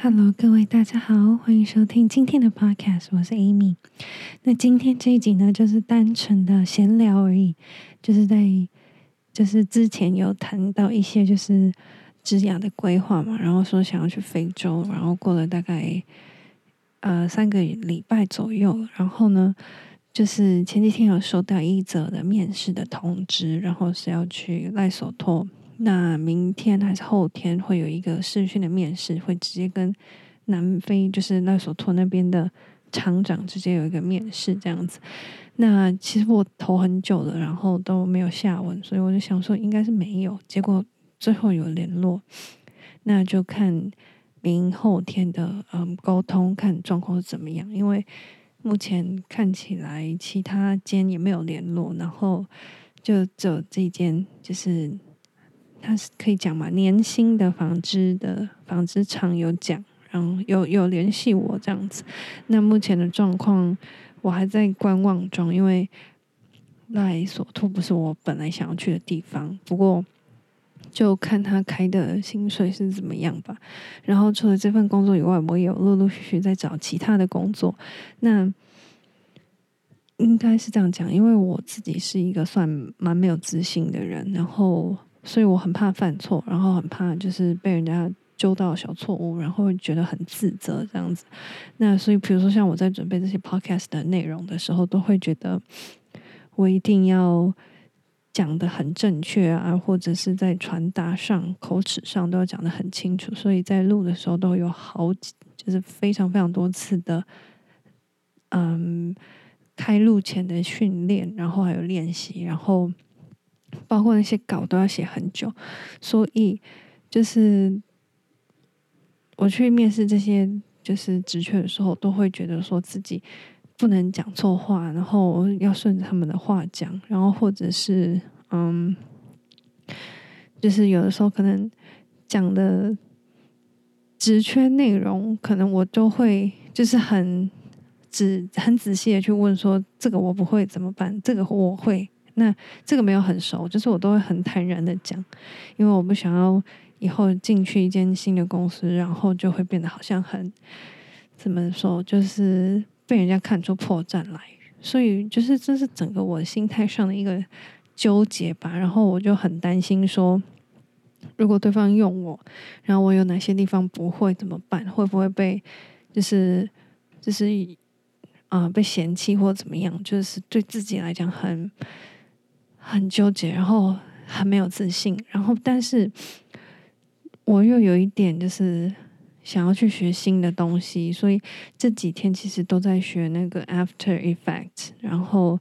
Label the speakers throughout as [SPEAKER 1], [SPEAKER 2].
[SPEAKER 1] Hello，各位大家好，欢迎收听今天的 Podcast，我是 Amy。那今天这一集呢，就是单纯的闲聊而已，就是在就是之前有谈到一些就是职涯的规划嘛，然后说想要去非洲，然后过了大概呃三个礼拜左右，然后呢，就是前几天有收到一则的面试的通知，然后是要去赖索托。那明天还是后天会有一个视讯的面试，会直接跟南非就是赖索托那边的厂长直接有一个面试这样子。那其实我投很久了，然后都没有下文，所以我就想说应该是没有。结果最后有联络，那就看明后天的嗯沟通，看状况是怎么样。因为目前看起来其他间也没有联络，然后就只有这间就是。他是可以讲嘛？年薪的纺织的纺织厂有讲，然后有有联系我这样子。那目前的状况，我还在观望中，因为赖索托不是我本来想要去的地方。不过就看他开的薪水是怎么样吧。然后除了这份工作以外，我也有陆陆续续在找其他的工作。那应该是这样讲，因为我自己是一个算蛮没有自信的人，然后。所以我很怕犯错，然后很怕就是被人家揪到小错误，然后会觉得很自责这样子。那所以，比如说像我在准备这些 podcast 的内容的时候，都会觉得我一定要讲的很正确啊，或者是在传达上、口齿上都要讲的很清楚。所以在录的时候都有好几，就是非常非常多次的，嗯，开录前的训练，然后还有练习，然后。包括那些稿都要写很久，所以就是我去面试这些就是职缺的时候，都会觉得说自己不能讲错话，然后要顺着他们的话讲，然后或者是嗯，就是有的时候可能讲的职缺内容，可能我都会就是很仔很仔细的去问说，这个我不会怎么办？这个我会。那这个没有很熟，就是我都会很坦然的讲，因为我不想要以后进去一间新的公司，然后就会变得好像很怎么说，就是被人家看出破绽来。所以就是这是整个我心态上的一个纠结吧。然后我就很担心说，如果对方用我，然后我有哪些地方不会怎么办？会不会被就是就是啊、被嫌弃或怎么样？就是对自己来讲很。很纠结，然后很没有自信，然后但是我又有一点就是想要去学新的东西，所以这几天其实都在学那个 After Effects，然后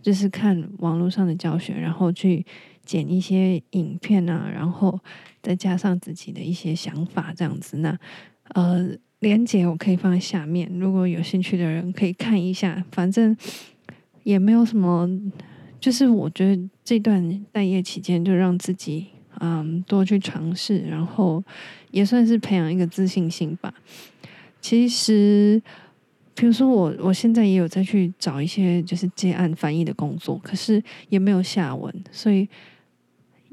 [SPEAKER 1] 就是看网络上的教学，然后去剪一些影片啊，然后再加上自己的一些想法这样子。那呃，连结我可以放在下面，如果有兴趣的人可以看一下，反正也没有什么。就是我觉得这段待业期间，就让自己嗯多去尝试，然后也算是培养一个自信心吧。其实，比如说我我现在也有在去找一些就是接案翻译的工作，可是也没有下文，所以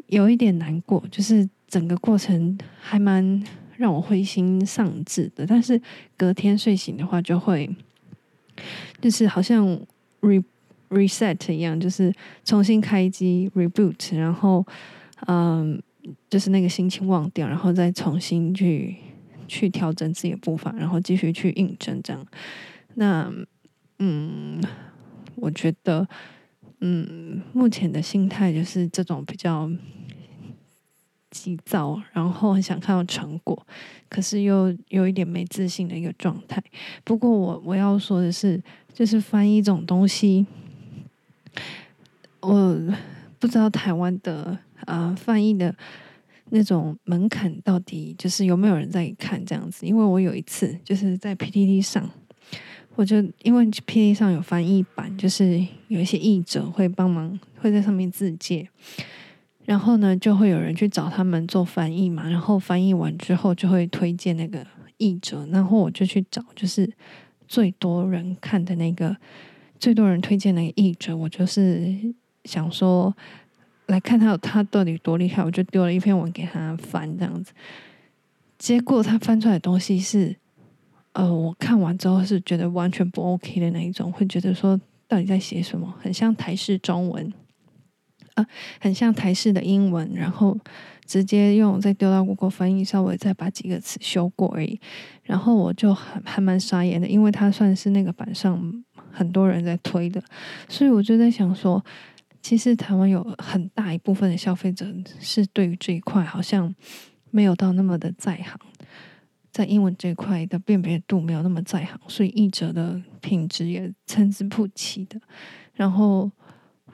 [SPEAKER 1] 有一点难过。就是整个过程还蛮让我灰心丧志的。但是隔天睡醒的话，就会就是好像 re reset 一样，就是重新开机 reboot，然后嗯，就是那个心情忘掉，然后再重新去去调整自己的步伐，然后继续去应征这样。那嗯，我觉得嗯，目前的心态就是这种比较急躁，然后很想看到成果，可是又有一点没自信的一个状态。不过我我要说的是，就是翻译这种东西。我不知道台湾的啊、翻译的那种门槛到底就是有没有人在看这样子？因为我有一次就是在 PTT 上，我就因为 PTT 上有翻译版，就是有一些译者会帮忙会在上面自介，然后呢就会有人去找他们做翻译嘛，然后翻译完之后就会推荐那个译者，然后我就去找就是最多人看的那个。最多人推荐的译者，我就是想说来看他他到底多厉害，我就丢了一篇文给他翻这样子。结果他翻出来的东西是，呃，我看完之后是觉得完全不 OK 的那一种，会觉得说到底在写什么，很像台式中文，呃，很像台式的英文，然后直接用再丢到 Google 翻译，稍微再把几个词修过而已，然后我就还还蛮傻眼的，因为它算是那个版上很多人在推的，所以我就在想说。其实台湾有很大一部分的消费者是对于这一块好像没有到那么的在行，在英文这一块的辨别度没有那么在行，所以译者的品质也参差不齐的。然后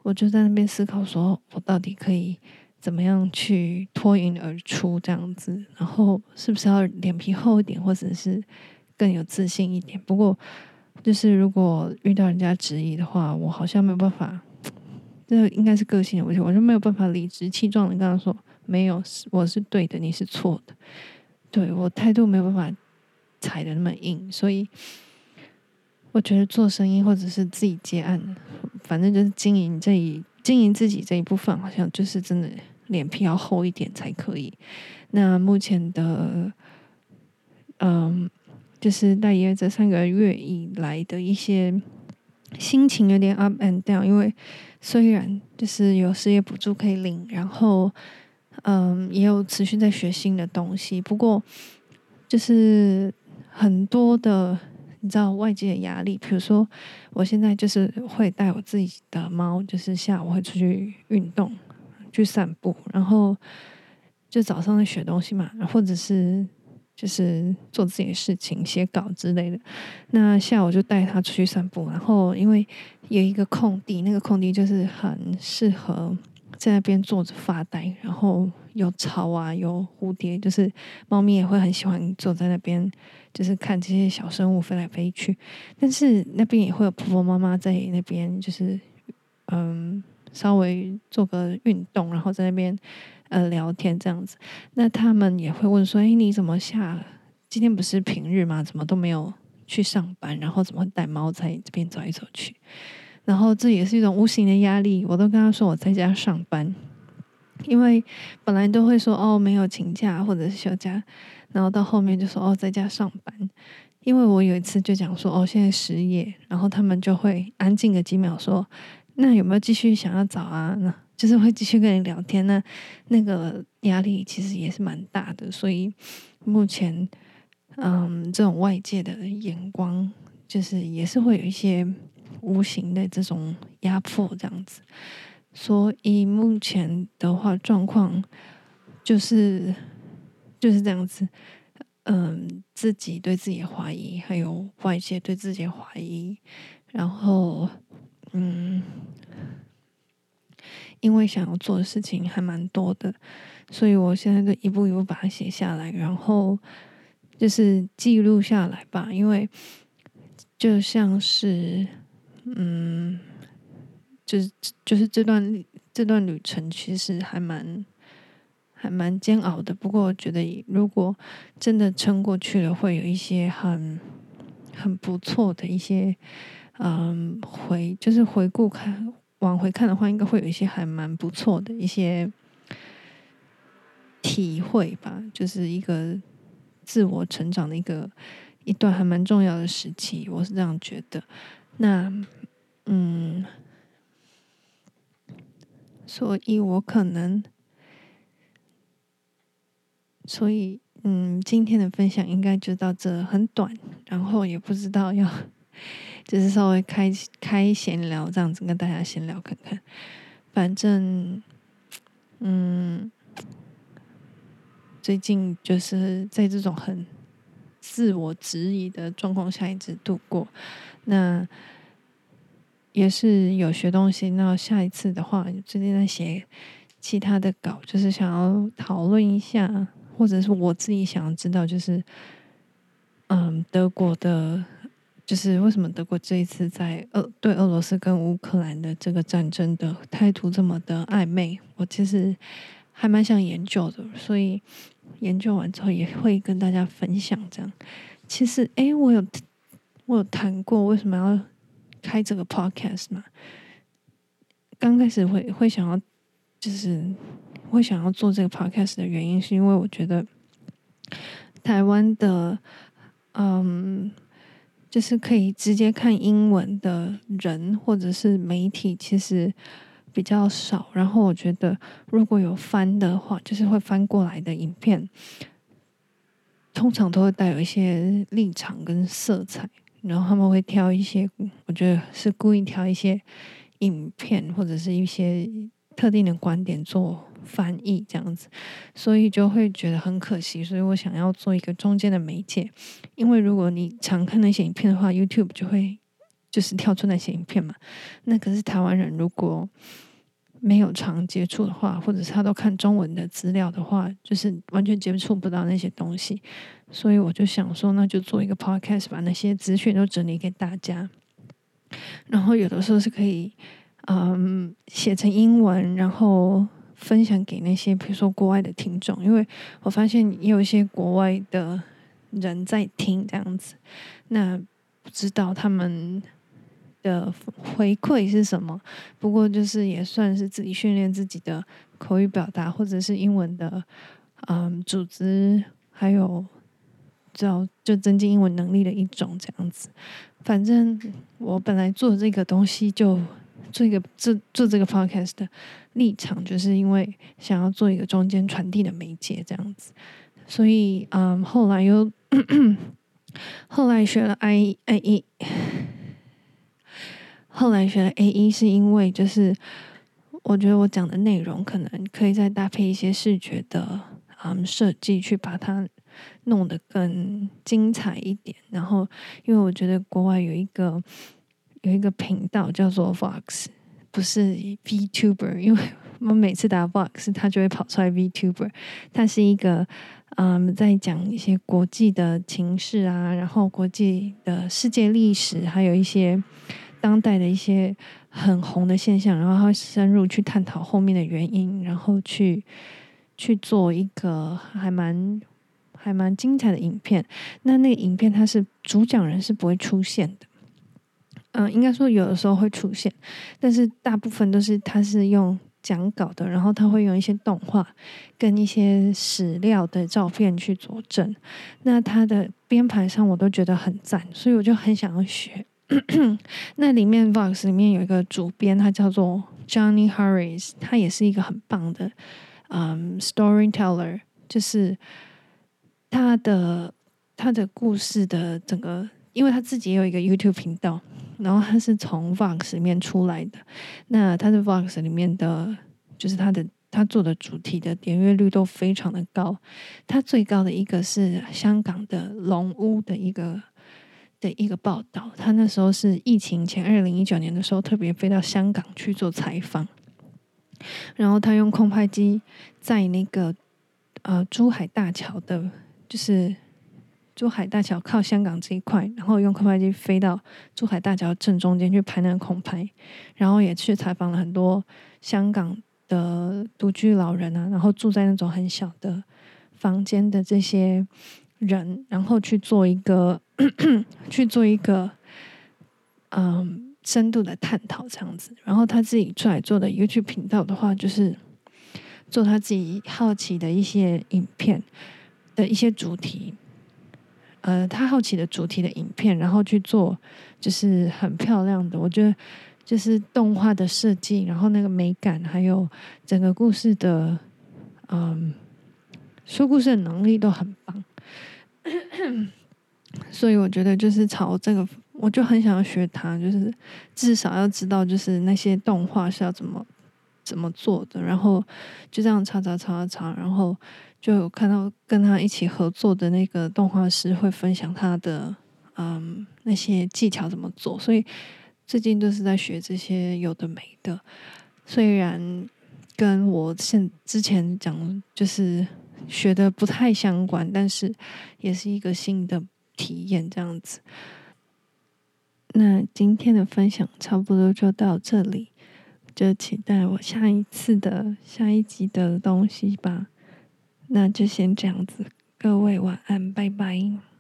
[SPEAKER 1] 我就在那边思考说，我到底可以怎么样去脱颖而出这样子？然后是不是要脸皮厚一点，或者是更有自信一点？不过就是如果遇到人家质疑的话，我好像没有办法。这应该是个性的问题，我就没有办法理直气壮的跟他说，没有，我是对的，你是错的。对，我态度没有办法踩得那么硬，所以我觉得做生意或者是自己接案，反正就是经营这一经营自己这一部分，好像就是真的脸皮要厚一点才可以。那目前的，嗯，就是大约这三个月以来的一些。心情有点 up and down，因为虽然就是有失业补助可以领，然后嗯，也有持续在学新的东西，不过就是很多的你知道外界的压力，比如说我现在就是会带我自己的猫，就是下午会出去运动、去散步，然后就早上在学东西嘛，或者是。就是做自己的事情，写稿之类的。那下午就带它出去散步，然后因为有一个空地，那个空地就是很适合在那边坐着发呆，然后有草啊，有蝴蝶，就是猫咪也会很喜欢坐在那边，就是看这些小生物飞来飞去。但是那边也会有婆婆妈妈在那边，就是嗯，稍微做个运动，然后在那边。呃，聊天这样子，那他们也会问说：“哎，你怎么下？今天不是平日吗？怎么都没有去上班？然后怎么带猫在这边走一走去？然后这也是一种无形的压力。我都跟他说我在家上班，因为本来都会说哦，没有请假或者是休假，然后到后面就说哦，在家上班。因为我有一次就讲说哦，现在失业，然后他们就会安静个几秒说：那有没有继续想要找啊？那。就是会继续跟你聊天，那那个压力其实也是蛮大的，所以目前，嗯，这种外界的眼光，就是也是会有一些无形的这种压迫，这样子。所以目前的话，状况就是就是这样子，嗯，自己对自己的怀疑，还有外界对自己的怀疑，然后，嗯。因为想要做的事情还蛮多的，所以我现在就一步一步把它写下来，然后就是记录下来吧。因为就像是，嗯，就是就是这段这段旅程其实还蛮还蛮煎熬的。不过我觉得，如果真的撑过去了，会有一些很很不错的一些，嗯，回就是回顾看。往回看的话，应该会有一些还蛮不错的一些体会吧，就是一个自我成长的一个一段还蛮重要的时期，我是这样觉得。那嗯，所以我可能，所以嗯，今天的分享应该就到这，很短，然后也不知道要。就是稍微开开闲聊这样子，跟大家闲聊看看。反正，嗯，最近就是在这种很自我质疑的状况下一直度过。那也是有学东西。那下一次的话，最近在写其他的稿，就是想要讨论一下，或者是我自己想要知道，就是嗯，德国的。就是为什么德国这一次在俄对俄罗斯跟乌克兰的这个战争的态度这么的暧昧？我其实还蛮想研究的，所以研究完之后也会跟大家分享。这样，其实诶，我有我有谈过为什么要开这个 podcast 嘛？刚开始会会想要就是会想要做这个 podcast 的原因，是因为我觉得台湾的，嗯，就是可以直接看英文的人或者是媒体，其实比较少。然后我觉得，如果有翻的话，就是会翻过来的影片，通常都会带有一些立场跟色彩。然后他们会挑一些，我觉得是故意挑一些影片或者是一些特定的观点做翻译这样子，所以就会觉得很可惜。所以我想要做一个中间的媒介，因为如果你常看那些影片的话，YouTube 就会就是跳出那些影片嘛。那可是台湾人如果没有常接触的话，或者是他都看中文的资料的话，就是完全接触不到那些东西。所以我就想说，那就做一个 podcast，把那些资讯都整理给大家。然后有的时候是可以，嗯，写成英文，然后分享给那些比如说国外的听众，因为我发现也有一些国外的人在听这样子。那不知道他们的回馈是什么？不过就是也算是自己训练自己的口语表达，或者是英文的，嗯，组织还有。知道就增进英文能力的一种这样子，反正我本来做这个东西就做一个做做这个 podcast 的立场，就是因为想要做一个中间传递的媒介这样子，所以嗯，后来又 后来学了 I A E，后来学了 A E 是因为就是我觉得我讲的内容可能可以再搭配一些视觉的嗯设计去把它。弄得更精彩一点，然后因为我觉得国外有一个有一个频道叫做 Vox，不是 VTuber，因为我每次打 Vox，它就会跑出来 VTuber，它是一个嗯在讲一些国际的情势啊，然后国际的世界历史，还有一些当代的一些很红的现象，然后他会深入去探讨后面的原因，然后去去做一个还蛮。还蛮精彩的影片，那那个影片它是主讲人是不会出现的，嗯，应该说有的时候会出现，但是大部分都是他是用讲稿的，然后他会用一些动画跟一些史料的照片去佐证。那他的编排上我都觉得很赞，所以我就很想要学。那里面 Vox 里面有一个主编，他叫做 Johnny Harris，他也是一个很棒的嗯 storyteller，就是。他的他的故事的整个，因为他自己也有一个 YouTube 频道，然后他是从 Vox 里面出来的。那他的 Vox 里面的，就是他的他做的主题的点阅率都非常的高。他最高的一个是香港的龙屋的一个的一个报道。他那时候是疫情前二零一九年的时候，特别飞到香港去做采访，然后他用空拍机在那个呃珠海大桥的。就是珠海大桥靠香港这一块，然后用空拍机飞到珠海大桥正中间去拍那个空拍，然后也去采访了很多香港的独居老人啊，然后住在那种很小的房间的这些人，然后去做一个 去做一个嗯深度的探讨这样子。然后他自己出来做的 YouTube 频道的话，就是做他自己好奇的一些影片。的一些主题，呃，他好奇的主题的影片，然后去做，就是很漂亮的。我觉得就是动画的设计，然后那个美感，还有整个故事的，嗯，说故事的能力都很棒。所以我觉得就是朝这个，我就很想要学他，就是至少要知道，就是那些动画是要怎么怎么做的，然后就这样查查查查查，然后。就有看到跟他一起合作的那个动画师会分享他的嗯那些技巧怎么做，所以最近都是在学这些有的没的。虽然跟我现之前讲就是学的不太相关，但是也是一个新的体验这样子。那今天的分享差不多就到这里，就期待我下一次的下一集的东西吧。那就先这样子，各位晚安，拜拜。